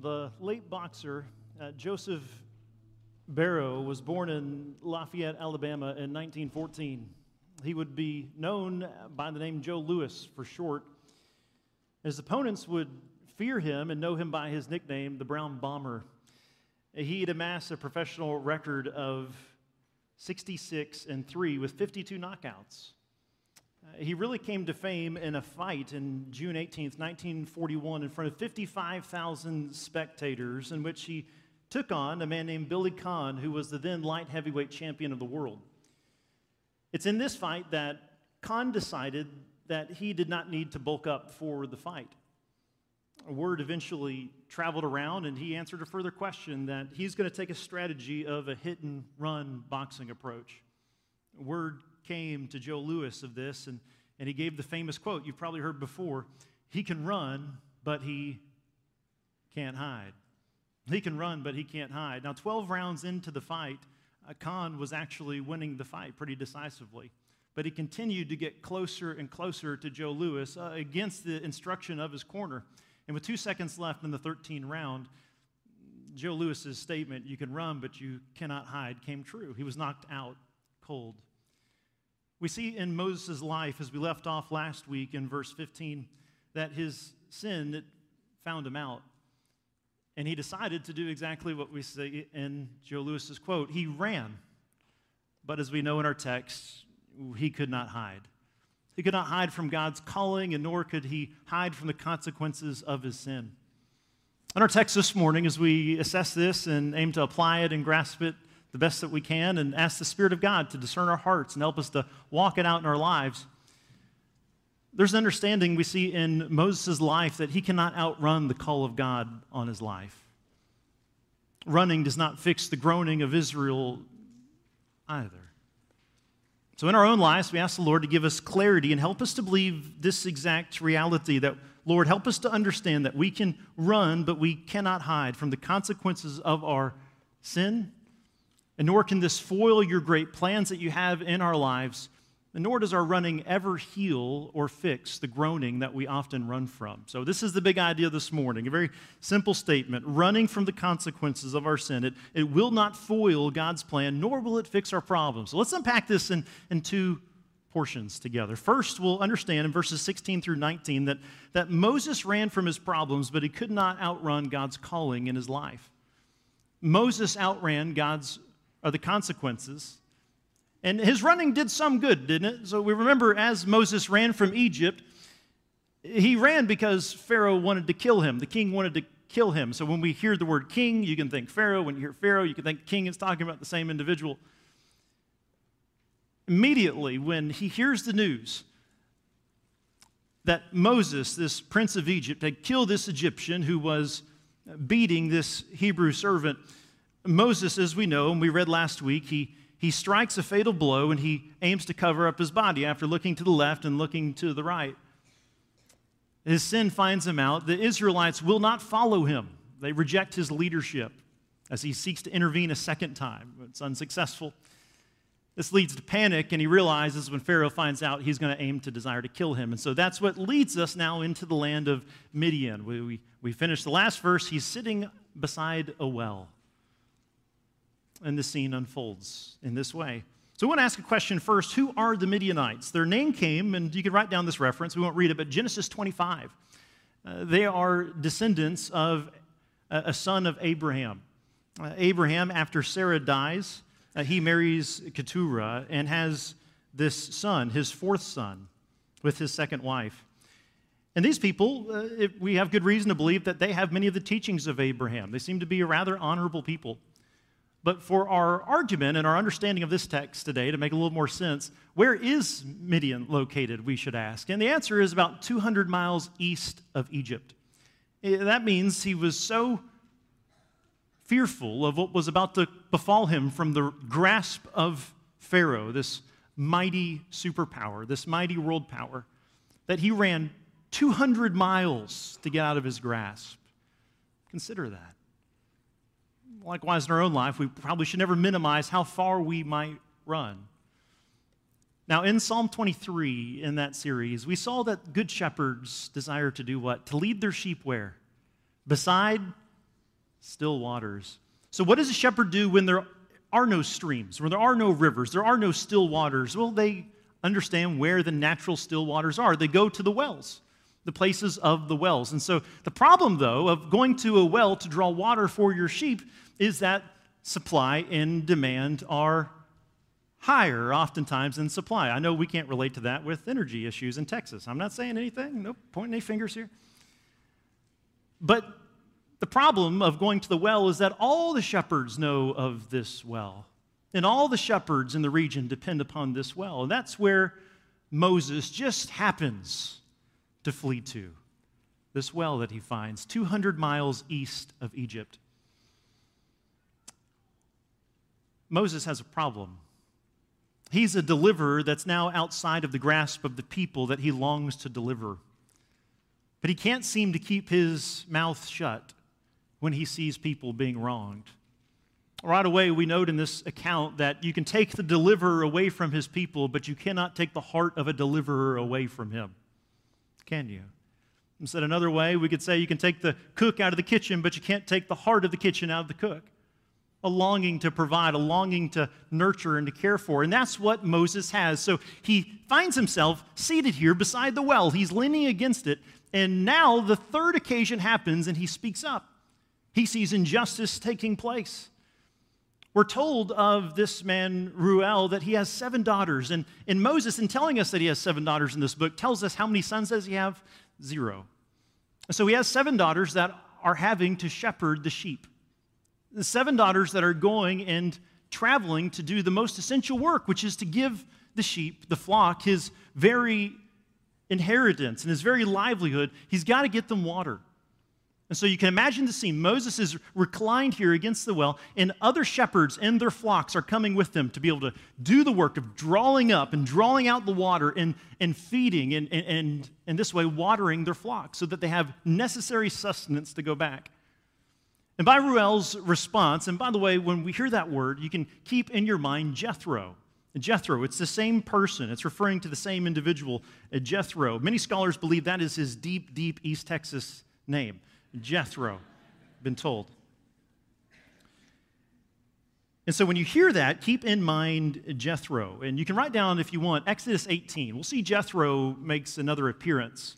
The late boxer uh, Joseph Barrow was born in Lafayette, Alabama in 1914. He would be known by the name Joe Louis for short. His opponents would fear him and know him by his nickname, the Brown Bomber. He'd amassed a professional record of 66 and 3 with 52 knockouts. He really came to fame in a fight in June 18th, 1941, in front of 55,000 spectators, in which he took on a man named Billy Conn, who was the then light heavyweight champion of the world. It's in this fight that Conn decided that he did not need to bulk up for the fight. A word eventually traveled around, and he answered a further question that he's going to take a strategy of a hit and run boxing approach. Word came to Joe Louis of this, and, and he gave the famous quote you've probably heard before He can run, but he can't hide. He can run, but he can't hide. Now, 12 rounds into the fight, Conn was actually winning the fight pretty decisively. But he continued to get closer and closer to Joe Louis uh, against the instruction of his corner. And with two seconds left in the 13th round, Joe Louis's statement, you can run, but you cannot hide, came true. He was knocked out cold. We see in Moses' life, as we left off last week in verse 15, that his sin found him out. And he decided to do exactly what we say in Joe Louis's quote. He ran. But as we know in our text, he could not hide. He could not hide from God's calling, and nor could he hide from the consequences of his sin. In our text this morning, as we assess this and aim to apply it and grasp it the best that we can, and ask the Spirit of God to discern our hearts and help us to walk it out in our lives, there's an understanding we see in Moses' life that he cannot outrun the call of God on his life. Running does not fix the groaning of Israel either. So, in our own lives, we ask the Lord to give us clarity and help us to believe this exact reality that, Lord, help us to understand that we can run, but we cannot hide from the consequences of our sin, and nor can this foil your great plans that you have in our lives and nor does our running ever heal or fix the groaning that we often run from. So, this is the big idea this morning a very simple statement running from the consequences of our sin. It, it will not foil God's plan, nor will it fix our problems. So, let's unpack this in, in two portions together. First, we'll understand in verses 16 through 19 that, that Moses ran from his problems, but he could not outrun God's calling in his life. Moses outran God's or the consequences and his running did some good, didn't it? So we remember as Moses ran from Egypt, he ran because Pharaoh wanted to kill him. The king wanted to kill him. So when we hear the word king, you can think Pharaoh. When you hear Pharaoh, you can think king. is talking about the same individual. Immediately, when he hears the news that Moses, this prince of Egypt, had killed this Egyptian who was beating this Hebrew servant, Moses, as we know, and we read last week, he he strikes a fatal blow and he aims to cover up his body after looking to the left and looking to the right. His sin finds him out. The Israelites will not follow him, they reject his leadership as he seeks to intervene a second time. It's unsuccessful. This leads to panic, and he realizes when Pharaoh finds out he's going to aim to desire to kill him. And so that's what leads us now into the land of Midian. We, we, we finish the last verse. He's sitting beside a well and the scene unfolds in this way. So I want to ask a question first. Who are the Midianites? Their name came, and you can write down this reference. We won't read it, but Genesis 25. Uh, they are descendants of a, son of Abraham. Uh, Abraham, after Sarah dies, uh, he marries Keturah and has this son, his fourth son, with his second wife. And these people, uh, it, we have good reason to believe that they have many of the teachings of Abraham. They seem to be a rather honorable people. But for our argument and our understanding of this text today, to make a little more sense, where is Midian located, we should ask? And the answer is about 200 miles east of Egypt. Eh, that means he was so fearful of what was about to befall him from the grasp of Pharaoh, this mighty superpower, this mighty world power, that he ran 200 miles to get out of his grasp. Consider that likewise in our own life, we probably should never minimize how far we might run. Now, in Psalm 23, in that series, we saw that good shepherds desire to do what? To lead their sheep where? Beside still waters. So, what does a shepherd do when there are no streams, when there are no rivers, there are no still waters? Well, they understand where the natural still waters are. They go to the wells, the places of the wells. And so, the problem, though, of going to a well to draw water for your sheep is that supply and demand are higher oftentimes than supply. I know we can't relate to that with energy issues in Texas. I'm not saying anything, no pointing any fingers here. But the problem of going to the well is that all the shepherds know of this well. And all the shepherds in the region depend upon this well. And that's where Moses just happens to flee to this well that he finds 200 miles east of Egypt. Moses has a problem. He's a deliverer that's now outside of the grasp of the people that he longs to deliver. But he can't seem to keep his mouth shut when he sees people being wronged. Right away, we note in this account that you can take the deliverer away from his people, but you cannot take the heart of a deliverer away from him. Can you? And Said another way, we could say you can take the cook out of the kitchen, but you can't take the heart of the kitchen out of the cook a longing to provide, a longing to nurture and to care for. And that's what Moses has. So he finds himself seated here beside the well. He's leaning against it. And now the third occasion happens and he speaks up. He sees injustice taking place. We're told of this man, Reuel, that he has seven daughters. And, and Moses, in telling us that he has seven daughters in this book, tells us how many sons does he have? Zero. So he has seven daughters that are having to shepherd the sheep the seven daughters that are going and traveling to do the most essential work, which is to give the sheep, the flock, his very inheritance and his very livelihood. He's got to get them water. And so you can imagine the scene. Moses is reclined here against the well, and other shepherds and their flocks are coming with them to be able to do the work of drawing up and drawing out the water and, and feeding and, and, and, this way watering their flocks so that they have necessary sustenance to go back. And by Reuel's response, and by the way, when we hear that word, you can keep in your mind Jethro. Jethro, it's the same person. It's referring to the same individual, uh, Jethro. Many scholars believe that is his deep, deep East Texas name, Jethro, been told. And so when you hear that, keep in mind Jethro. And you can write down, if you want, Exodus 18. We'll see Jethro makes another appearance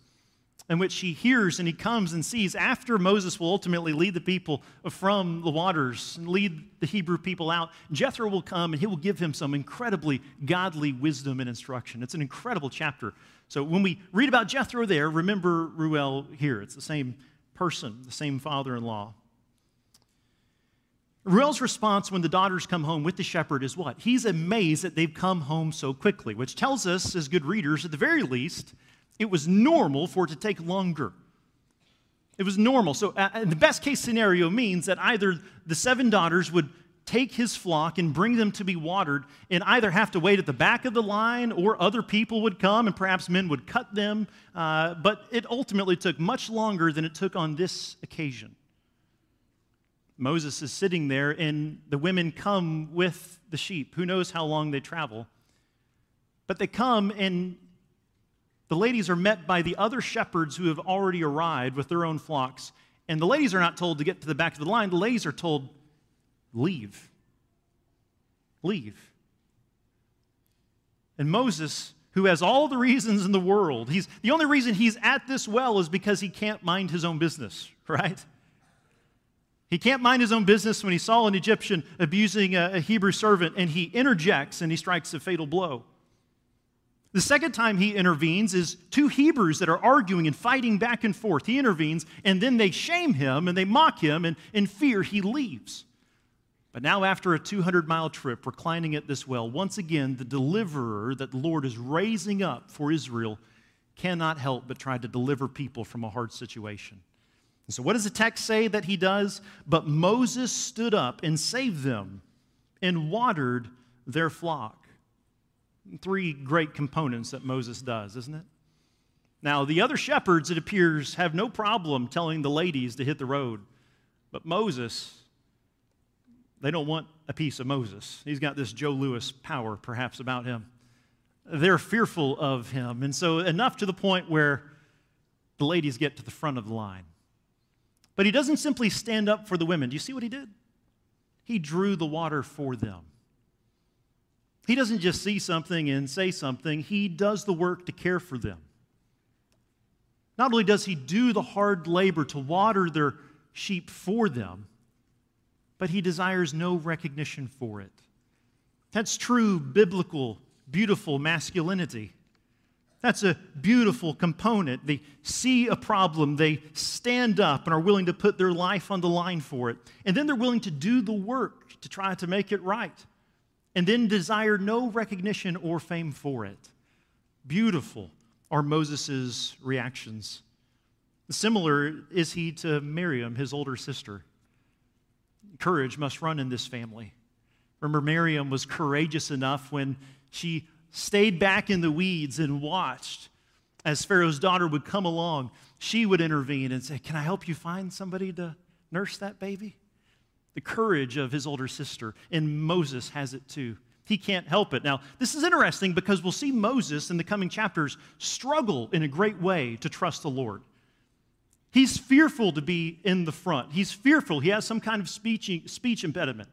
in which he hears and he comes and sees after Moses will ultimately lead the people from the waters and lead the Hebrew people out. Jethro will come and he will give him some incredibly godly wisdom and instruction. It's an incredible chapter. So when we read about Jethro there, remember Reuel here. It's the same person, the same father in law. Reuel's response when the daughters come home with the shepherd is what? He's amazed that they've come home so quickly, which tells us, as good readers, at the very least, it was normal for it to take longer. It was normal. So, uh, the best case scenario means that either the seven daughters would take his flock and bring them to be watered, and either have to wait at the back of the line or other people would come and perhaps men would cut them. Uh, but it ultimately took much longer than it took on this occasion. Moses is sitting there, and the women come with the sheep. Who knows how long they travel? But they come, and the ladies are met by the other shepherds who have already arrived with their own flocks. And the ladies are not told to get to the back of the line, the ladies are told, leave. Leave. And Moses, who has all the reasons in the world, he's, the only reason he's at this well is because he can't mind his own business, right? He can't mind his own business when he saw an Egyptian abusing a, a Hebrew servant and he interjects and he strikes a fatal blow. The second time he intervenes is two Hebrews that are arguing and fighting back and forth. He intervenes, and then they shame him and they mock him, and in fear, he leaves. But now, after a 200 mile trip, reclining at this well, once again, the deliverer that the Lord is raising up for Israel cannot help but try to deliver people from a hard situation. And so, what does the text say that he does? But Moses stood up and saved them and watered their flock. Three great components that Moses does, isn't it? Now, the other shepherds, it appears, have no problem telling the ladies to hit the road. But Moses, they don't want a piece of Moses. He's got this Joe Louis power, perhaps, about him. They're fearful of him. And so, enough to the point where the ladies get to the front of the line. But he doesn't simply stand up for the women. Do you see what he did? He drew the water for them. He doesn't just see something and say something, he does the work to care for them. Not only does he do the hard labor to water their sheep for them, but he desires no recognition for it. That's true biblical, beautiful masculinity. That's a beautiful component. They see a problem, they stand up and are willing to put their life on the line for it. And then they're willing to do the work to try to make it right. And then desire no recognition or fame for it. Beautiful are Moses' reactions. Similar is he to Miriam, his older sister. Courage must run in this family. Remember, Miriam was courageous enough when she stayed back in the weeds and watched as Pharaoh's daughter would come along. She would intervene and say, Can I help you find somebody to nurse that baby? The courage of his older sister, and Moses has it too. He can't help it. Now, this is interesting because we'll see Moses in the coming chapters struggle in a great way to trust the Lord. He's fearful to be in the front. He's fearful. He has some kind of speech, speech impediment.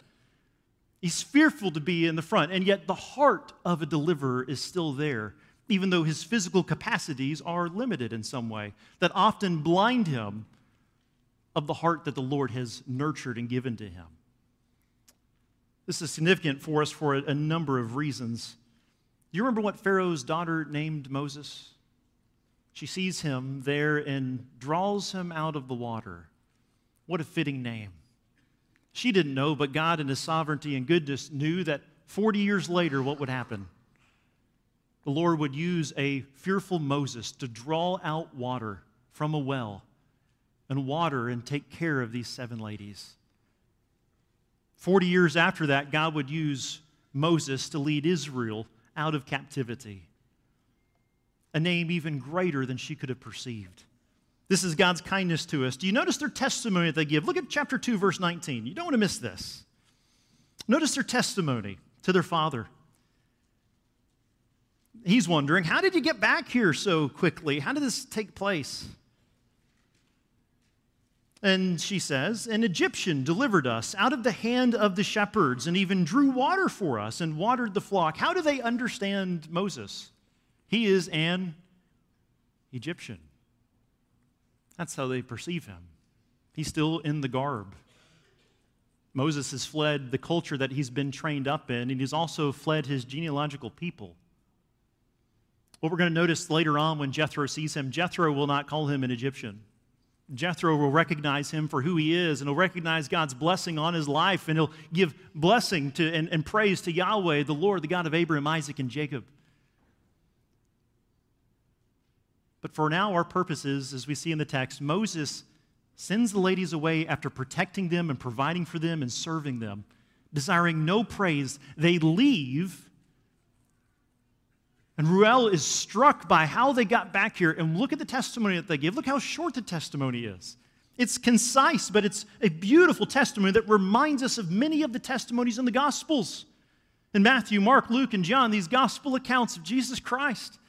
He's fearful to be in the front, and yet the heart of a deliverer is still there, even though his physical capacities are limited in some way, that often blind him of the heart that the Lord has nurtured and given to him. This is significant for us for a, number of reasons. Do you remember what Pharaoh's daughter named Moses? She sees him there and draws him out of the water. What a fitting name. She didn't know, but God, in His sovereignty and goodness, knew that 40 years later, what would happen? The Lord would use a fearful Moses to draw out water from a well and water and take care of these seven ladies. 40 years after that, God would use Moses to lead Israel out of captivity. A name even greater than she could have perceived. This is God's kindness to us. Do you notice their testimony that they give? Look at chapter 2, verse 19. You don't want to miss this. Notice their testimony to their father. He's wondering, how did you get back here so quickly? How did this take place? And she says, An Egyptian delivered us out of the hand of the shepherds and even drew water for us and watered the flock. How do they understand Moses? He is an Egyptian. That's how they perceive him. He's still in the garb. Moses has fled the culture that he's been trained up in, and he's also fled his genealogical people. What we're going to notice later on when Jethro sees him, Jethro will not call him an Egyptian. Jethro will recognize him for who he is, and he'll recognize God's blessing on his life, and he'll give blessing to, and, and praise to Yahweh, the Lord, the God of Abraham, Isaac, and Jacob. But for now, our purpose is, as we see in the text, Moses sends the ladies away after protecting them and providing for them and serving them, desiring no praise. They leave, and Reuel is struck by how they got back here. And look at the testimony that they give. Look how short the testimony is. It's concise, but it's a beautiful testimony that reminds us of many of the testimonies in the Gospels. In Matthew, Mark, Luke, and John, these gospel accounts of Jesus Christ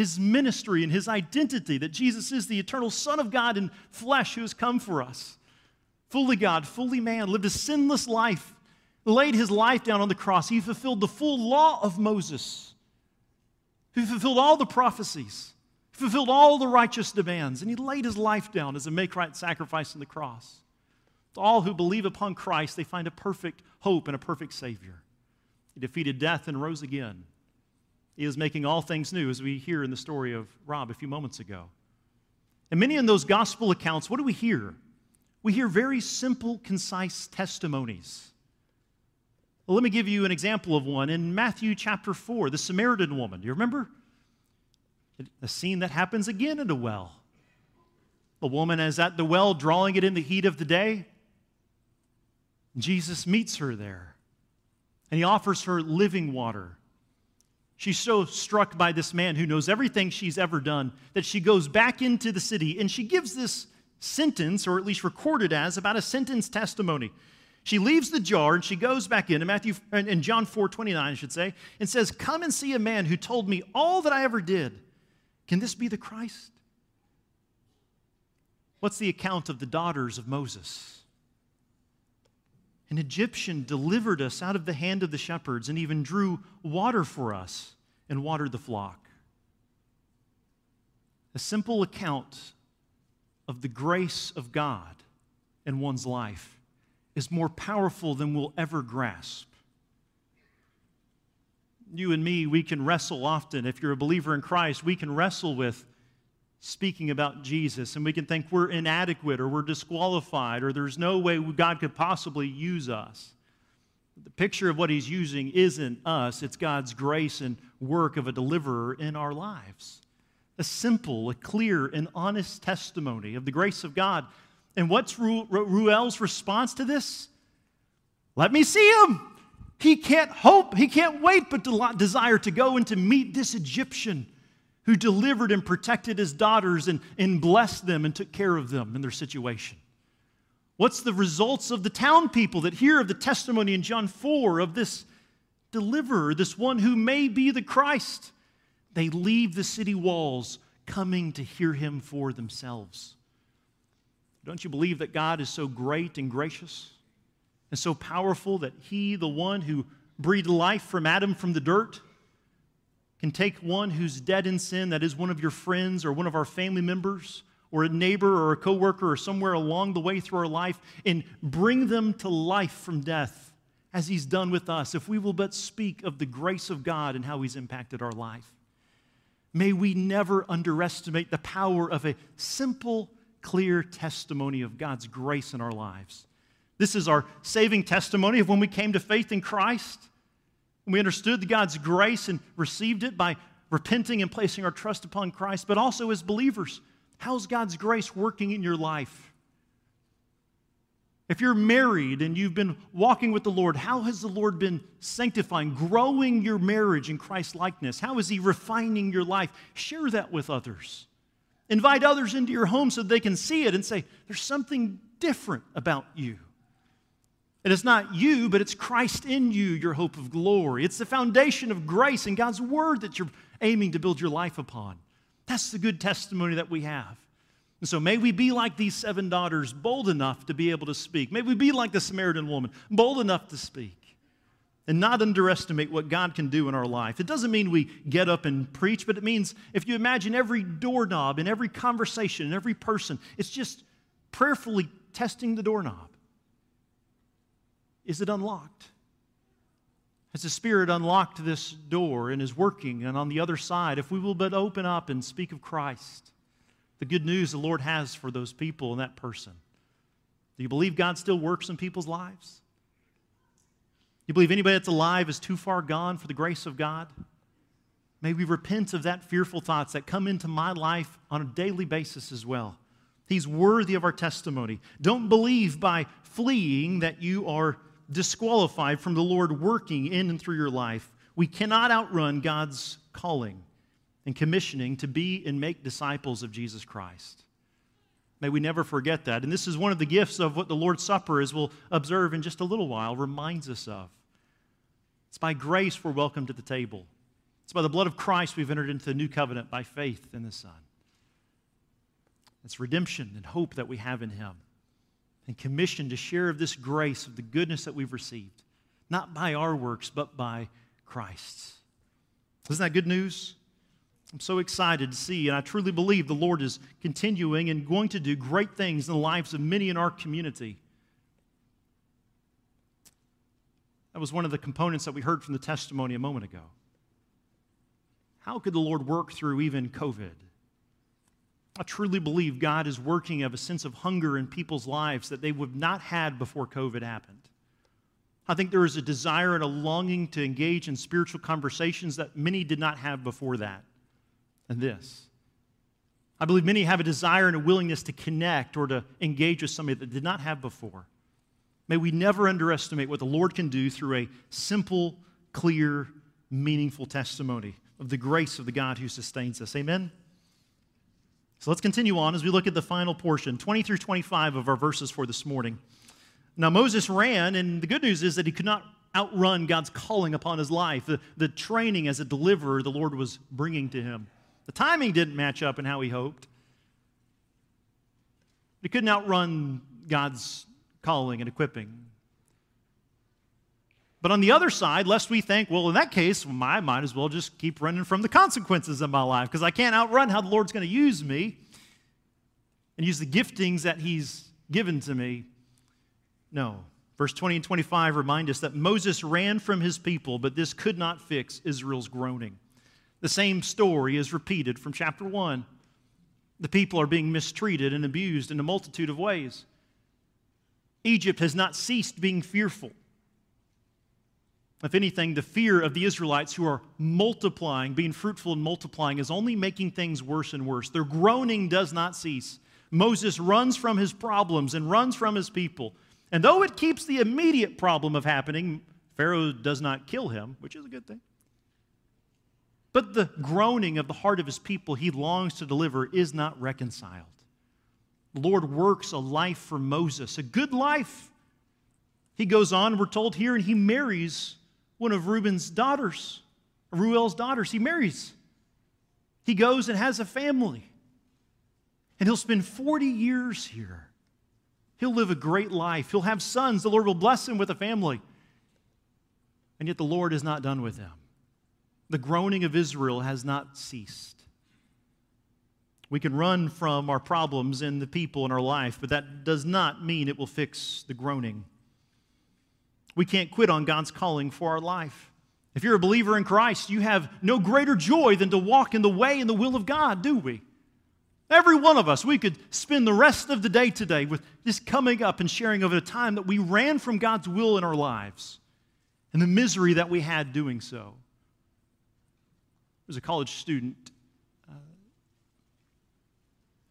his ministry and his identity that Jesus is the eternal Son of God in flesh who has come for us. Fully God, fully man, lived a sinless life, laid his life down on the cross. He fulfilled the full law of Moses, He fulfilled all the prophecies, he fulfilled all the righteous demands, and he laid his life down as a make right sacrifice on the cross. To all who believe upon Christ, they find a perfect hope and a perfect Savior. He defeated death and rose again. He is making all things new, as we hear in the story of Rob a few moments ago. And many in those gospel accounts, what do we hear? We hear very simple, concise testimonies. Well, let me give you an example of one in Matthew chapter 4, the Samaritan woman. Do you remember? A scene that happens again at a well. A woman is at the well drawing it in the heat of the day. Jesus meets her there, and he offers her living water. She's so struck by this man who knows everything she's ever done that she goes back into the city and she gives this sentence, or at least recorded as, about a sentence testimony. She leaves the jar and she goes back in, Matthew in John 4 29, I should say, and says, Come and see a man who told me all that I ever did. Can this be the Christ? What's the account of the daughters of Moses? An Egyptian delivered us out of the hand of the shepherds and even drew water for us and watered the flock. A simple account of the grace of God in one's life is more powerful than we'll ever grasp. You and me, we can wrestle often. If you're a believer in Christ, we can wrestle with speaking about Jesus, and we can think we're inadequate or we're disqualified or there's no way God could possibly use us. The picture of what he's using isn't us, it's God's grace and work of a deliverer in our lives. A simple, a clear, and honest testimony of the grace of God. And what's Reuel's response to this? Let me see him. He can't hope, he can't wait but to desire to go and to meet this Egyptian who delivered and protected his daughters and, and blessed them and took care of them in their situation. What's the results of the town people that hear of the testimony in John 4 of this deliverer, this one who may be the Christ? They leave the city walls coming to hear him for themselves. Don't you believe that God is so great and gracious and so powerful that he, the one who breathed life from Adam from the dirt, can take one who's dead in sin, that is one of your friends or one of our family members, or a neighbor or a coworker or somewhere along the way through our life, and bring them to life from death, as He's done with us, if we will but speak of the grace of God and how He's impacted our life. May we never underestimate the power of a simple, clear testimony of God's grace in our lives. This is our saving testimony of when we came to faith in Christ. We understood God's grace and received it by repenting and placing our trust upon Christ, but also as believers. How's God's grace working in your life? If you're married and you've been walking with the Lord, how has the Lord been sanctifying, growing your marriage in Christ likeness? How is He refining your life? Share that with others. Invite others into your home so they can see it and say, There's something different about you. It is not you, but it's Christ in you, your hope of glory. It's the foundation of grace and God's word that you're aiming to build your life upon. That's the good testimony that we have. And so may we be like these seven daughters, bold enough to be able to speak. May we be like the Samaritan woman, bold enough to speak and not underestimate what God can do in our life. It doesn't mean we get up and preach, but it means if you imagine every doorknob and every conversation and every person, it's just prayerfully testing the doorknob. Is it unlocked? Has the Spirit unlocked this door and is working? And on the other side, if we will but open up and speak of Christ, the good news the Lord has for those people and that person. Do you believe God still works in people's lives? Do You believe anybody that's alive is too far gone for the grace of God? May we repent of that fearful thoughts that come into my life on a daily basis as well. He's worthy of our testimony. Don't believe by fleeing that you are disqualified from the Lord working in and through your life. We cannot outrun God's calling and commissioning to be and make disciples of Jesus Christ. May we never forget that. And this is one of the gifts of what the Lord's Supper, as we'll observe in just a little while, reminds us of. It's by grace we're welcome to the table. It's by the blood of Christ we've entered into the new covenant by faith in the Son. It's redemption and hope that we have in Him and commissioned to share of this grace, of the goodness that we've received, not by our works, but by Christ's. Isn't that good news? I'm so excited to see, and I truly believe the Lord is continuing and going to do great things in the lives of many in our community. That was one of the components that we heard from the testimony a moment ago. How could the Lord work through even COVID? I truly believe God is working of a sense of hunger in people's lives that they would not had before COVID happened. I think there is a desire and a longing to engage in spiritual conversations that many did not have before that. And this. I believe many have a desire and a willingness to connect or to engage with somebody that did not have before. May we never underestimate what the Lord can do through a simple, clear, meaningful testimony of the grace of the God who sustains us. Amen. So let's continue on as we look at the final portion, 20 through 25 of our verses for this morning. Now, Moses ran, and the good news is that he could not outrun God's calling upon his life, the, the training as a deliverer the Lord was bringing to him. The timing didn't match up in how he hoped. He couldn't outrun God's calling and equipping. But on the other side, lest we think, well, in that case, I might as well just keep running from the consequences of my life because I can't outrun how the Lord's going to use me and use the giftings that He's given to me. No. Verse 20 and 25 remind us that Moses ran from his people, but this could not fix Israel's groaning. The same story is repeated from chapter 1. The people are being mistreated and abused in a multitude of ways. Egypt has not ceased being fearful. If anything, the fear of the Israelites who are multiplying, being fruitful and multiplying, is only making things worse and worse. Their groaning does not cease. Moses runs from his problems and runs from his people. And though it keeps the immediate problem of happening, Pharaoh does not kill him, which is a good thing. But the groaning of the heart of his people he longs to deliver is not reconciled. The Lord works a life for Moses, a good life. He goes on, we're told here, and he marries one of Reuben's daughters, Reuel's daughters. He marries. He goes and has a family. And he'll spend 40 years here. He'll live a great life. He'll have sons. The Lord will bless him with a family. And yet the Lord is not done with him. The groaning of Israel has not ceased. We can run from our problems and the people in our life, but that does not mean it will fix the groaning. We can't quit on God's calling for our life. If you're a believer in Christ, you have no greater joy than to walk in the way and the will of God, do we? Every one of us, we could spend the rest of the day today with just coming up and sharing of a time that we ran from God's will in our lives and the misery that we had doing so. There was a college student. Uh,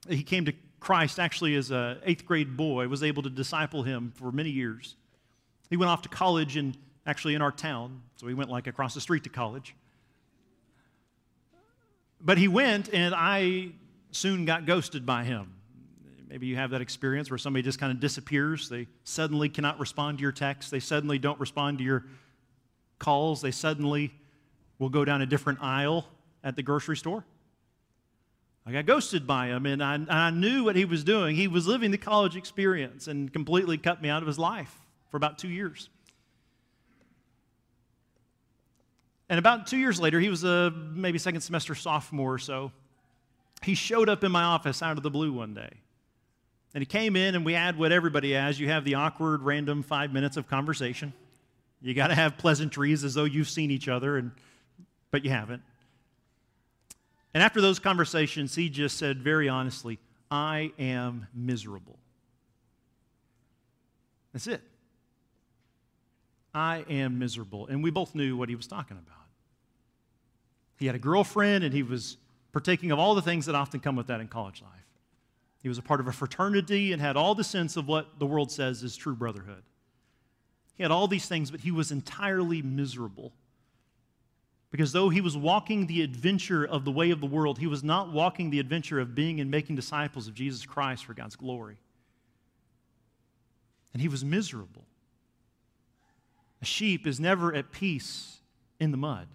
he came to Christ actually as an eighth grade boy, was able to disciple him for many years. He went off to college in actually in our town, so he went like across the street to college. But he went, and I soon got ghosted by him. Maybe you have that experience where somebody just kind of disappears. They suddenly cannot respond to your texts. They suddenly don't respond to your calls. They suddenly will go down a different aisle at the grocery store. I got ghosted by him, and I, I knew what he was doing. He was living the college experience and completely cut me out of his life for about two years. And about two years later, he was a maybe second semester sophomore or so he showed up in my office out of the blue one day. And he came in, and we had what everybody has. You have the awkward, random five minutes of conversation. You got to have pleasantries as though you've seen each other, and, but you haven't. And after those conversations, he just said very honestly, I am miserable. That's it. I am miserable. And we both knew what he was talking about. He had a girlfriend, and he was partaking of all the things that often come with that in college life. He was a part of a fraternity and had all the sense of what the world says is true brotherhood. He had all these things, but he was entirely miserable. Because though he was walking the adventure of the way of the world, he was not walking the adventure of being and making disciples of Jesus Christ for God's glory. And he was miserable. A sheep is never at peace in the mud.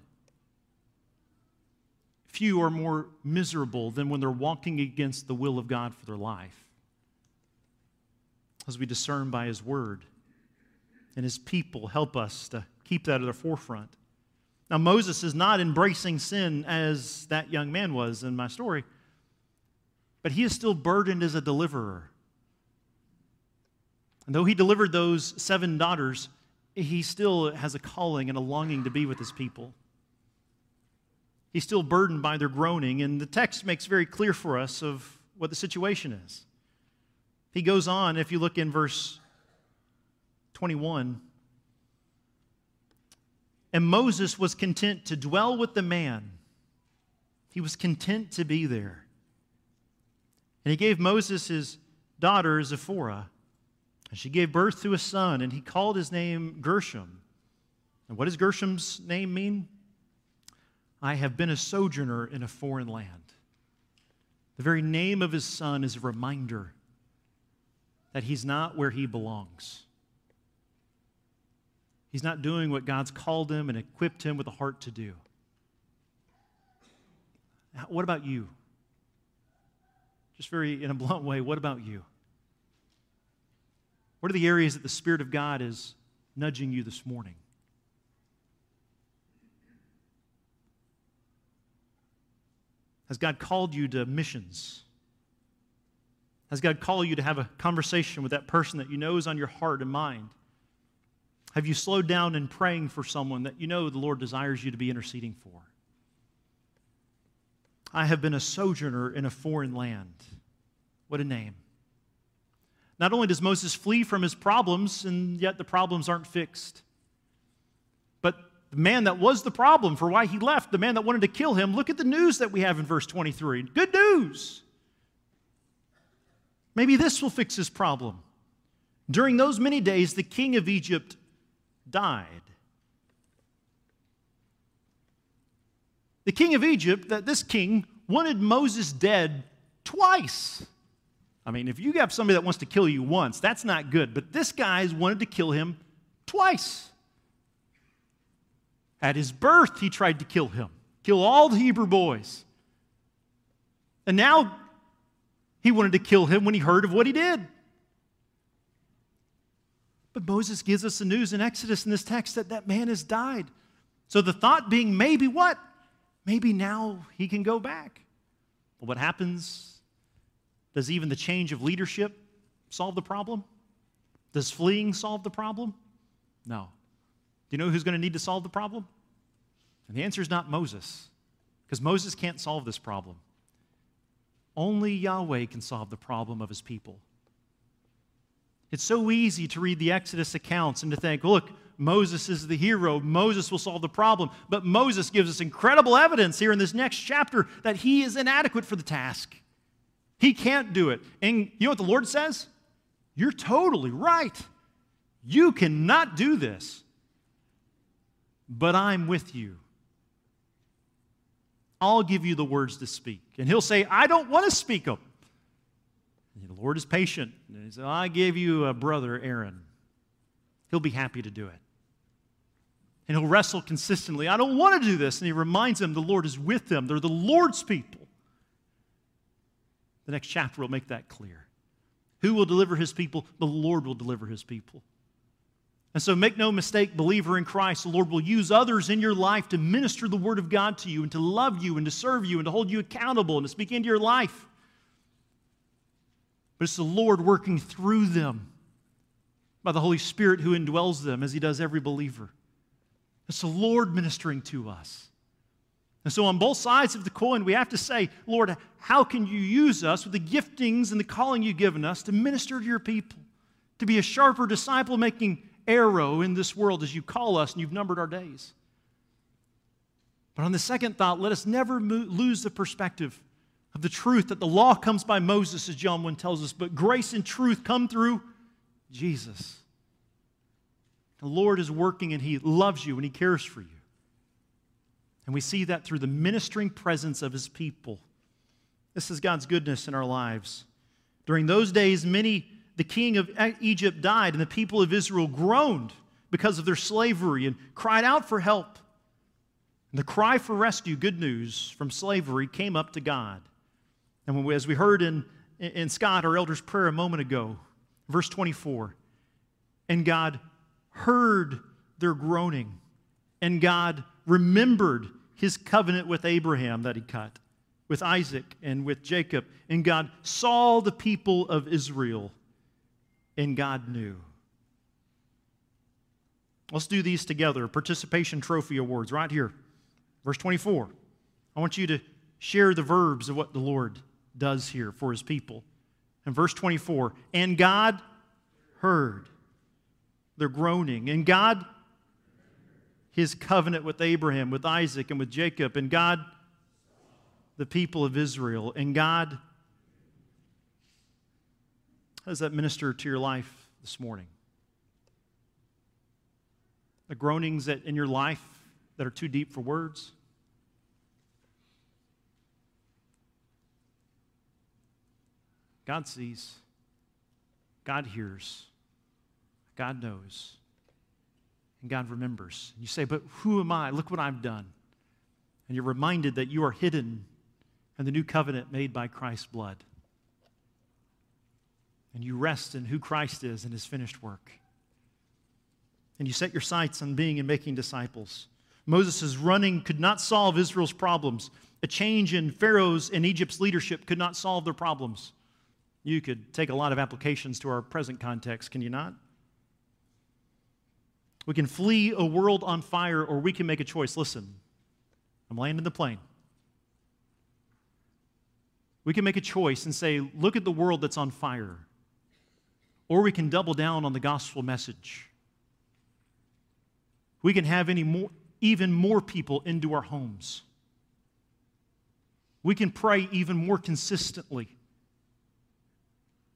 Few are more miserable than when they're walking against the will of God for their life. As we discern by His Word and His people help us to keep that at the forefront. Now, Moses is not embracing sin as that young man was in my story, but he is still burdened as a deliverer. And though he delivered those seven daughters, he still has a calling and a longing to be with his people. He's still burdened by their groaning, and the text makes very clear for us of what the situation is. He goes on, if you look in verse 21, and Moses was content to dwell with the man. He was content to be there. And he gave Moses his daughter Zipporah, and she gave birth to a son, and he called his name Gershom. And what does Gershom's name mean? I have been a sojourner in a foreign land. The very name of his son is a reminder that he's not where he belongs. He's not doing what God's called him and equipped him with a heart to do. What about you? Just very in a blunt way, what about you? What are the areas that the Spirit of God is nudging you this morning? Has God called you to missions? Has God called you to have a conversation with that person that you know is on your heart and mind? Have you slowed down in praying for someone that you know the Lord desires you to be interceding for? I have been a sojourner in a foreign land. What a name. Not only does Moses flee from his problems, and yet the problems aren't fixed, but the man that was the problem for why he left, the man that wanted to kill him, look at the news that we have in verse 23. Good news. Maybe this will fix his problem. During those many days, the king of Egypt died. The king of Egypt, that this king wanted Moses dead twice. I mean, if you have somebody that wants to kill you once, that's not good. But this guy's wanted to kill him twice. At his birth, he tried to kill him, kill all the Hebrew boys. And now he wanted to kill him when he heard of what he did. But Moses gives us the news in Exodus in this text that that man has died. So the thought being maybe what? Maybe now he can go back. But what happens? Does even the change of leadership solve the problem? Does fleeing solve the problem? No. Do you know who's going to need to solve the problem? And the answer is not Moses, because Moses can't solve this problem. Only Yahweh can solve the problem of his people. It's so easy to read the Exodus accounts and to think, look, Moses is the hero. Moses will solve the problem. But Moses gives us incredible evidence here in this next chapter that he is inadequate for the task. He can't do it. And you know what the Lord says? You're totally right. You cannot do this. But I'm with you. I'll give you the words to speak. And he'll say, I don't want to speak them. The Lord is patient. And he said, I gave you a brother, Aaron. He'll be happy to do it. And he'll wrestle consistently. I don't want to do this. And he reminds them the Lord is with them. They're the Lord's people. The next chapter will make that clear. Who will deliver his people? The Lord will deliver his people. And so make no mistake, believer in Christ, the Lord will use others in your life to minister the Word of God to you and to love you and to serve you and to hold you accountable and to speak into your life but it's the Lord working through them by the Holy Spirit who indwells them as He does every believer. It's the Lord ministering to us. And so, on both sides of the coin, we have to say, Lord, how can you use us with the giftings and the calling you've given us to minister to your people, to be a sharper disciple making arrow in this world as you call us and you've numbered our days? But on the second thought, let us never mo- lose the perspective of the truth that the law comes by Moses, as John 1 tells us, but grace and truth come through Jesus. The Lord is working and He loves you and He cares for you. And we see that through the ministering presence of His people. This is God's goodness in our lives. During those days, many, the king of Egypt died, and the people of Israel groaned because of their slavery and cried out for help. And the cry for rescue, good news, from slavery came up to God. And we, as we heard in, in Scott, our elder's prayer a moment ago, verse 24, and God heard their groaning, and God remembered his covenant with Abraham that he cut, with Isaac and with Jacob, and God saw the people of Israel, and God knew. Let's do these together. Participation Trophy Awards, right here. Verse 24. I want you to share the verbs of what the Lord does here for his people. In verse 24, and God heard their groaning, and God, his covenant with Abraham, with Isaac, and with Jacob, and God, the people of Israel, and God, how does that minister to your life this morning? The groanings that in your life that are too deep for words? God sees, God hears, God knows, and God remembers. You say, But who am I? Look what I've done. And you're reminded that you are hidden in the new covenant made by Christ's blood. and you rest in who Christ is and his finished work. And you set your sights on being and making disciples. Moses' running could not solve Israel's problems. A change in Pharaoh's and Egypt's leadership could not solve their problems. You could take a lot of applications to our present context, can you not? We can flee a world on fire, or we can make a choice. Listen, I'm landing the plane. We can make a choice and say, look at the world that's on fire. Or we can double down on the gospel message. We can have any more, even more people into our homes. We can pray even more consistently.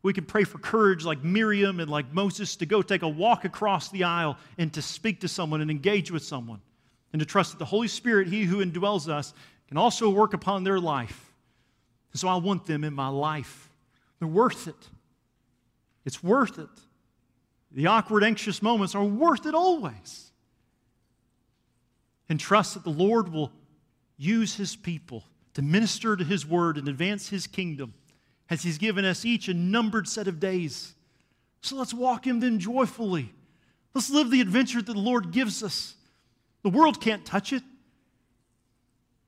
We can pray for courage like Miriam and like Moses to go take a walk across the aisle and to speak to someone and engage with someone and to trust that the Holy Spirit, He who indwells us, can also work upon their life. And so I want them in my life. They're worth it. It's worth it. The awkward, anxious moments are worth it always. And trust that the Lord will use His people to minister to His word and advance His kingdom as He's given us each a numbered set of days. So let's walk in them joyfully. Let's live the adventure that the Lord gives us. The world can't touch it.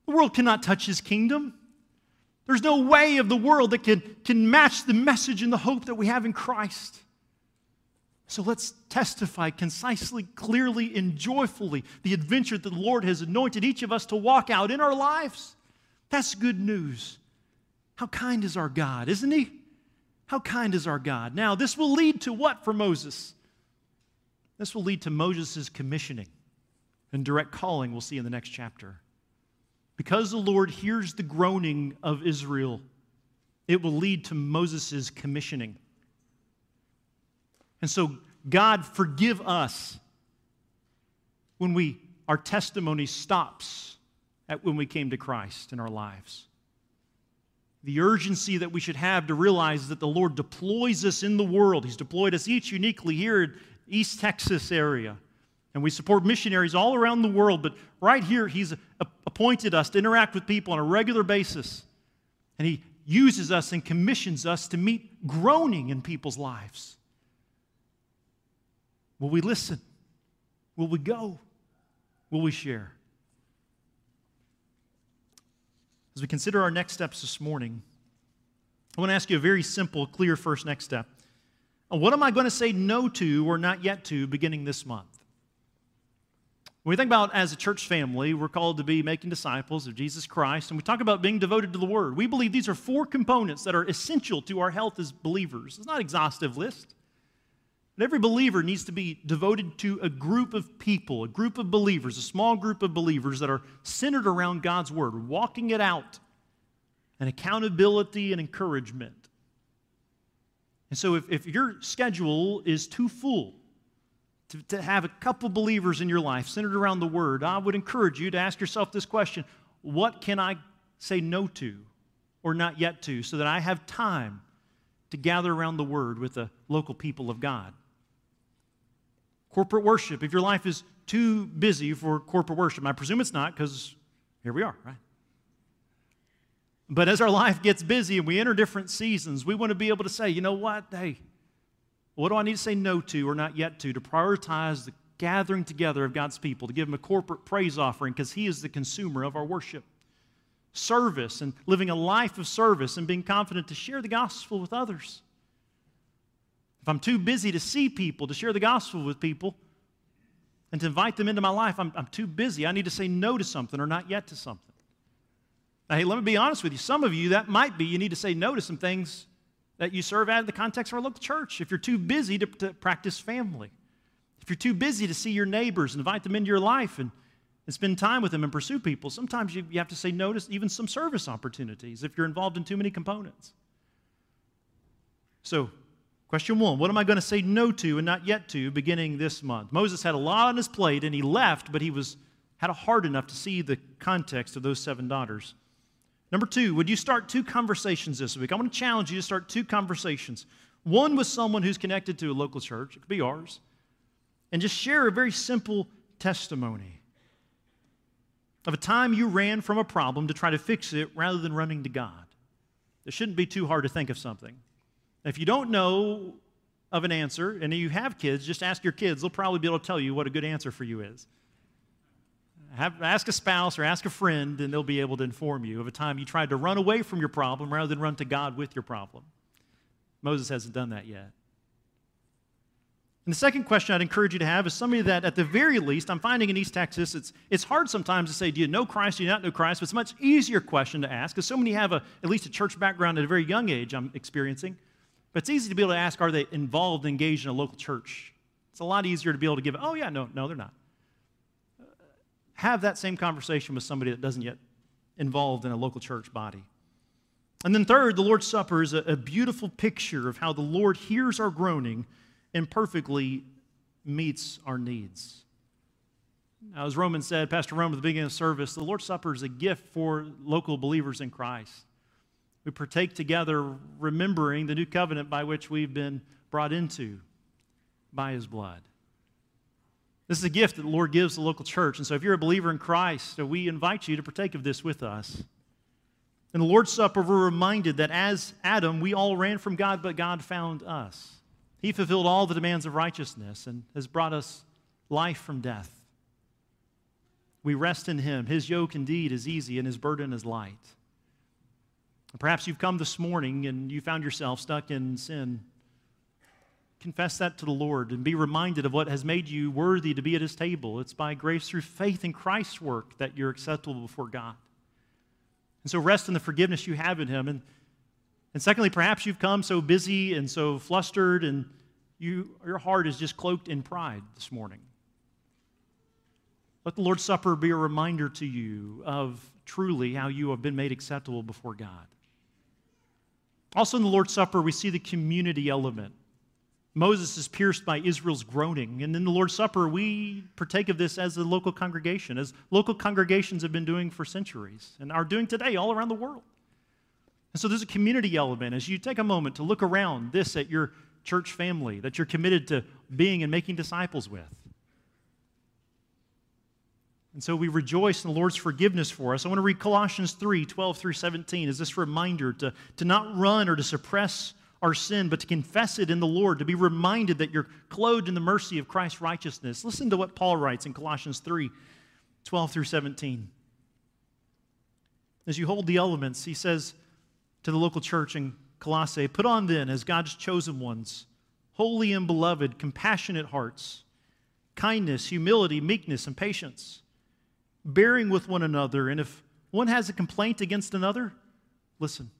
The world cannot touch his kingdom. There's no way of the world that can, can match the message and the hope that we have in Christ. So let's testify concisely, clearly, and joyfully the adventure that the Lord has anointed each of us to walk out in our lives. That's good news. How kind is our God, isn't He? How kind is our God? Now, this will lead to what for Moses? This will lead to Moses' commissioning and direct calling we'll see in the next chapter. Because the Lord hears the groaning of Israel, it will lead to Moses' commissioning. And so, God, forgive us when we, our testimony stops at when we came to Christ in our lives. The urgency that we should have to realize that the Lord deploys us in the world. He's deployed us each uniquely here in East Texas area and we support missionaries all around the world, but right here, He's appointed us to interact with people on a regular basis. And He uses us and commissions us to meet groaning in people's lives. Will we listen? Will we go? Will we share? As we consider our next steps this morning, I want to ask you a very simple, clear first next step. Uh, what am I going to say no to or not yet to beginning this month? When we think about as a church family, we're called to be making disciples of Jesus Christ, and we talk about being devoted to the Word. We believe these are four components that are essential to our health as believers. It's not an exhaustive list. But every believer needs to be devoted to a group of people, a group of believers, a small group of believers that are centered around God's Word, walking it out, and accountability and encouragement. And so if, if your schedule is too full, to, to have a couple believers in your life centered around the Word, I would encourage you to ask yourself this question What can I say no to or not yet to so that I have time to gather around the Word with the local people of God? Corporate worship, if your life is too busy for corporate worship, I presume it's not because here we are, right? But as our life gets busy and we enter different seasons, we want to be able to say, you know what? Hey, what do I need to say no to or not yet to to prioritize the gathering together of God's people, to give Him a corporate praise offering because He is the consumer of our worship? Service and living a life of service and being confident to share the gospel with others. If I'm too busy to see people, to share the gospel with people, and to invite them into my life, I'm, I'm too busy. I need to say no to something or not yet to something. Now, hey, let me be honest with you. Some of you, that might be you need to say no to some things that you serve out of the context of our local church. If you're too busy to, to practice family, if you're too busy to see your neighbors and invite them into your life and, and spend time with them and pursue people, sometimes you, you have to say no to even some service opportunities if you're involved in too many components. So, question one what am I going to say no to and not yet to beginning this month? Moses had a lot on his plate and he left, but he was, had a heart enough to see the context of those seven daughters. Number two, would you start two conversations this week? I want to challenge you to start two conversations. One with someone who's connected to a local church, it could be ours, and just share a very simple testimony of a time you ran from a problem to try to fix it rather than running to God. It shouldn't be too hard to think of something. If you don't know of an answer and you have kids, just ask your kids. They'll probably be able to tell you what a good answer for you is. Have, ask a spouse or ask a friend, and they'll be able to inform you of a time you tried to run away from your problem rather than run to God with your problem. Moses hasn't done that yet. And the second question I'd encourage you to have is somebody that, at the very least, I'm finding in East Texas, it's, it's hard sometimes to say, Do you know Christ? Do you not know Christ? But it's a much easier question to ask because so many have a, at least a church background at a very young age, I'm experiencing. But it's easy to be able to ask, Are they involved, engaged in a local church? It's a lot easier to be able to give, Oh, yeah, no, no, they're not. Have that same conversation with somebody that doesn't yet involved in a local church body. And then, third, the Lord's Supper is a, a beautiful picture of how the Lord hears our groaning and perfectly meets our needs. Now, as Roman said, Pastor Roman at the beginning of service, the Lord's Supper is a gift for local believers in Christ. We partake together, remembering the new covenant by which we've been brought into by his blood. This is a gift that the Lord gives the local church. And so, if you're a believer in Christ, uh, we invite you to partake of this with us. In the Lord's Supper, we're reminded that as Adam, we all ran from God, but God found us. He fulfilled all the demands of righteousness and has brought us life from death. We rest in Him. His yoke indeed is easy and His burden is light. Perhaps you've come this morning and you found yourself stuck in sin. Confess that to the Lord and be reminded of what has made you worthy to be at His table. It's by grace through faith in Christ's work that you're acceptable before God. And so rest in the forgiveness you have in Him. And and secondly, perhaps you've come so busy and so flustered, and you, your heart is just cloaked in pride this morning. Let the Lord's Supper be a reminder to you of truly how you have been made acceptable before God. Also, in the Lord's Supper, we see the community element. Moses is pierced by Israel's groaning. And in the Lord's Supper, we partake of this as a local congregation, as local congregations have been doing for centuries and are doing today all around the world. And so there's a community element as you take a moment to look around this at your church family that you're committed to being and making disciples with. And so we rejoice in the Lord's forgiveness for us. I want to read Colossians 3 12 through 17 as this reminder to, to not run or to suppress our sin, but to confess it in the Lord, to be reminded that you're clothed in the mercy of Christ's righteousness. Listen to what Paul writes in Colossians 3 12 through 17. As you hold the elements, he says, to the local church in Colossae Put on then, as God's chosen ones, holy and beloved, compassionate hearts, kindness, humility, meekness, and patience, bearing with one another. And if one has a complaint against another, listen,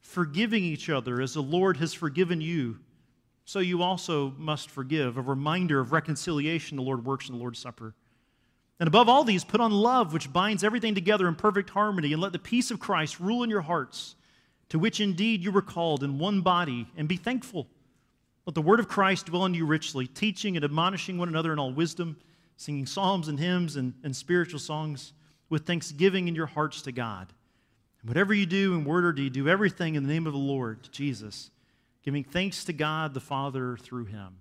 forgiving each other as the Lord has forgiven you, so you also must forgive. A reminder of reconciliation the Lord works in the Lord's Supper. And above all these, put on love, which binds everything together in perfect harmony, and let the peace of Christ rule in your hearts to which indeed you were called in one body, and be thankful. Let the word of Christ dwell in you richly, teaching and admonishing one another in all wisdom, singing psalms and hymns and, and spiritual songs with thanksgiving in your hearts to God. And whatever you do in word or deed, do everything in the name of the Lord Jesus, giving thanks to God the Father through him.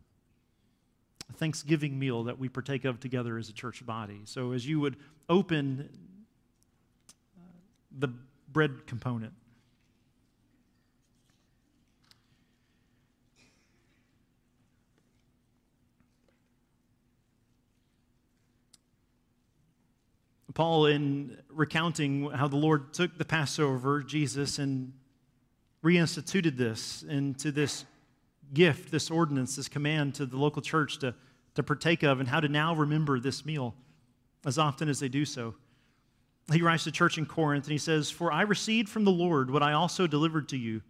A Thanksgiving meal that we partake of together as a church body. So as you would open the bread component, Paul, in recounting how the Lord took the Passover, Jesus, and reinstituted this into this gift, this ordinance, this command to the local church to, to partake of, and how to now remember this meal as often as they do so. He writes to the church in Corinth and he says, For I received from the Lord what I also delivered to you,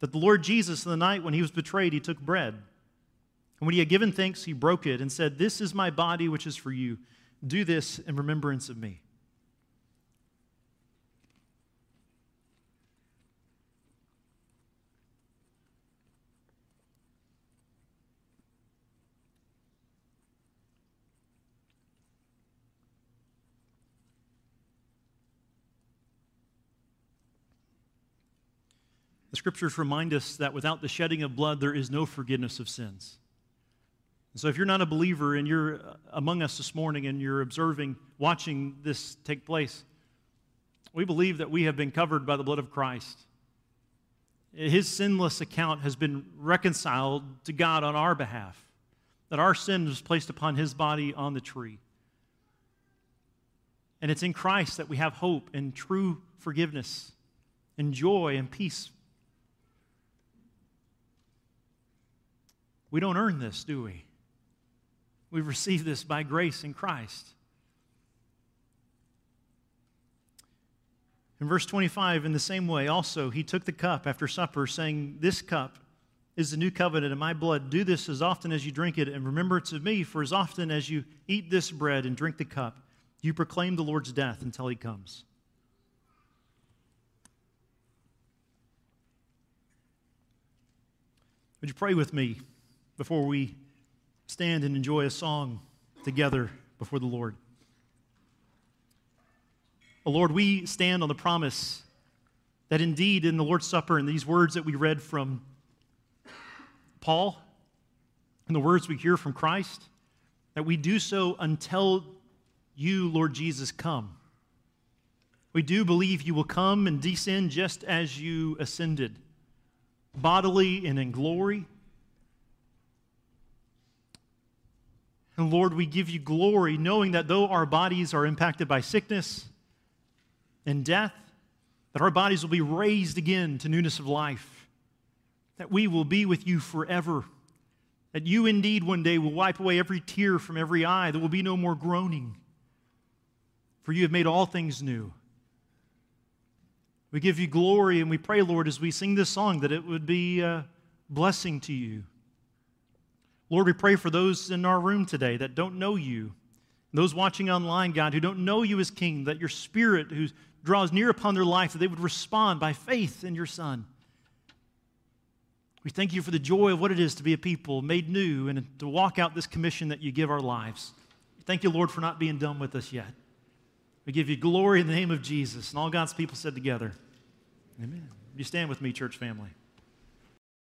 that the Lord Jesus, in the night when he was betrayed, he took bread. And when he had given thanks, he broke it and said, This is my body, which is for you. Do this in remembrance of me. The scriptures remind us that without the shedding of blood, there is no forgiveness of sins. And so, if you're not a believer and you're uh, among us this morning and you're observing, watching this take place, we believe that we have been covered by the blood of Christ. his sinless account has been reconciled to God on our behalf, that our sin was placed upon his body on the tree. And it's in Christ that we have hope and true forgiveness and joy and peace. We don't earn this, do we? We've received this by grace in Christ. In verse 25, in the same way, also, he took the cup after supper, saying, This cup is the new covenant in my blood. Do this as often as you drink it, and remember remembrance of me, for as often as you eat this bread and drink the cup, you proclaim the Lord's death until he comes. Would you pray with me before we stand and enjoy a song together before the Lord? Oh Lord, we stand on the promise that indeed in the Lord's Supper and these words that we read from Paul and the words we hear from Christ, that we do so until you, Lord Jesus, come. We do believe you will come and descend just as you ascended, bodily and in glory. And Lord, we give you glory, knowing that though our bodies are impacted by sickness, and death, that our bodies will be raised again to newness of life, that we will be with you forever, that you indeed one day will wipe away every tear from every eye, there will be no more groaning, for you have made all things new. We give you glory and we pray, Lord, as we sing this song, that it would be a blessing to you. Lord, we pray for those in our room today that don't know you, those watching online, God, who don't know you as King, that your Spirit, who draws near upon their life, that they would respond by faith in your Son. We thank you for the joy of what it is to be a people made new and to walk out this commission that you give our lives. Thank you, Lord, for not being done with us yet. We give you glory in the name of Jesus. And all God's people said together, Amen. You stand with me, church family.